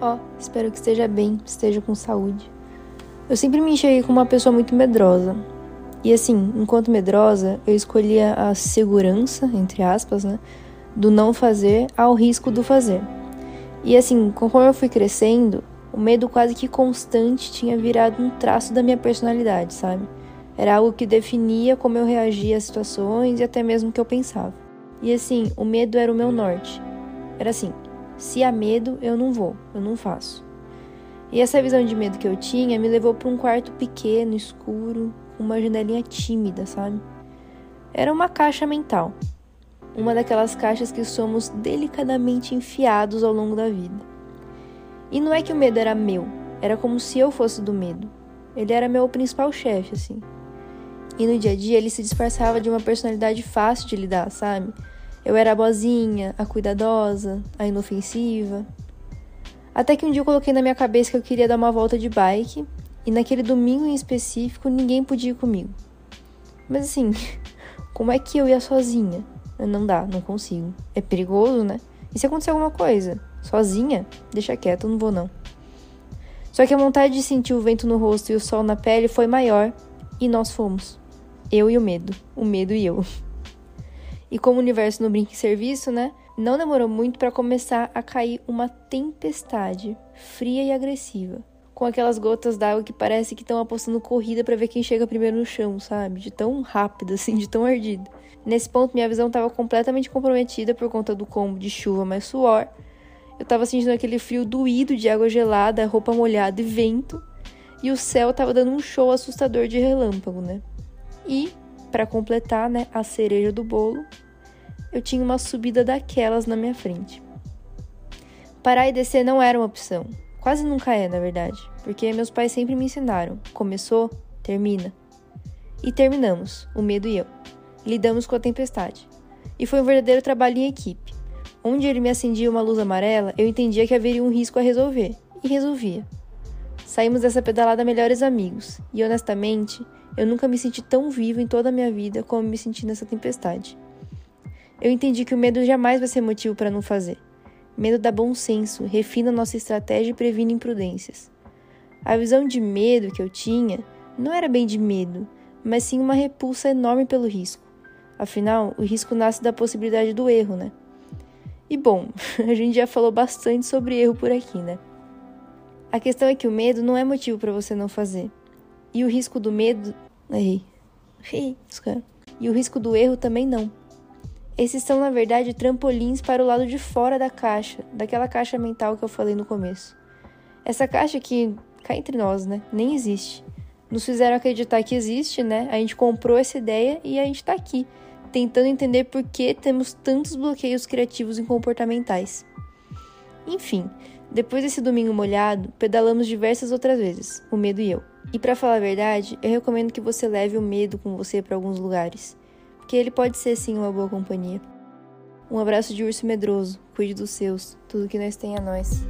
Ó, oh, espero que esteja bem, esteja com saúde. Eu sempre me enxerguei como uma pessoa muito medrosa. E assim, enquanto medrosa, eu escolhia a segurança, entre aspas, né, do não fazer ao risco do fazer. E assim, conforme eu fui crescendo, o medo quase que constante tinha virado um traço da minha personalidade, sabe? Era algo que definia como eu reagia às situações e até mesmo o que eu pensava. E assim, o medo era o meu norte. Era assim: se há medo, eu não vou, eu não faço. E essa visão de medo que eu tinha me levou para um quarto pequeno, escuro, com uma janelinha tímida, sabe? Era uma caixa mental. Uma daquelas caixas que somos delicadamente enfiados ao longo da vida. E não é que o medo era meu, era como se eu fosse do medo. Ele era meu principal chefe, assim. E no dia a dia ele se disfarçava de uma personalidade fácil de lidar, sabe? Eu era a boazinha, a cuidadosa, a inofensiva. Até que um dia eu coloquei na minha cabeça que eu queria dar uma volta de bike e naquele domingo em específico ninguém podia ir comigo. Mas assim, como é que eu ia sozinha? Não dá, não consigo. É perigoso, né? E se acontecer alguma coisa? Sozinha? Deixa quieto, não vou não. Só que a vontade de sentir o vento no rosto e o sol na pele foi maior e nós fomos. Eu e o medo. O medo e eu. E como o universo no brinca em serviço, né? Não demorou muito para começar a cair uma tempestade fria e agressiva. Com aquelas gotas d'água que parece que estão apostando corrida para ver quem chega primeiro no chão, sabe? De tão rápido, assim, de tão ardido. Nesse ponto, minha visão estava completamente comprometida por conta do combo de chuva mais suor. Eu estava sentindo aquele frio doído de água gelada, roupa molhada e vento. E o céu estava dando um show assustador de relâmpago, né? E, para completar, né, a cereja do bolo, eu tinha uma subida daquelas na minha frente. Parar e descer não era uma opção. Quase nunca é, na verdade, porque meus pais sempre me ensinaram: começou, termina. E terminamos, o medo e eu. Lidamos com a tempestade. E foi um verdadeiro trabalho em equipe. Onde ele me acendia uma luz amarela, eu entendia que haveria um risco a resolver, e resolvia. Saímos dessa pedalada melhores amigos, e honestamente, eu nunca me senti tão vivo em toda a minha vida como me senti nessa tempestade. Eu entendi que o medo jamais vai ser motivo para não fazer. Medo dá bom senso, refina nossa estratégia e previne imprudências. A visão de medo que eu tinha não era bem de medo, mas sim uma repulsa enorme pelo risco. Afinal, o risco nasce da possibilidade do erro, né? E bom, a gente já falou bastante sobre erro por aqui, né? A questão é que o medo não é motivo para você não fazer. E o risco do medo. Errei. E o risco do erro também não. Esses são, na verdade, trampolins para o lado de fora da caixa, daquela caixa mental que eu falei no começo. Essa caixa que, cá entre nós, né, nem existe. Nos fizeram acreditar que existe, né? A gente comprou essa ideia e a gente tá aqui, tentando entender por que temos tantos bloqueios criativos e comportamentais. Enfim, depois desse domingo molhado, pedalamos diversas outras vezes, o medo e eu. E para falar a verdade, eu recomendo que você leve o medo com você para alguns lugares, porque ele pode ser sim uma boa companhia. Um abraço de urso medroso, cuide dos seus, tudo que nós tem a nós.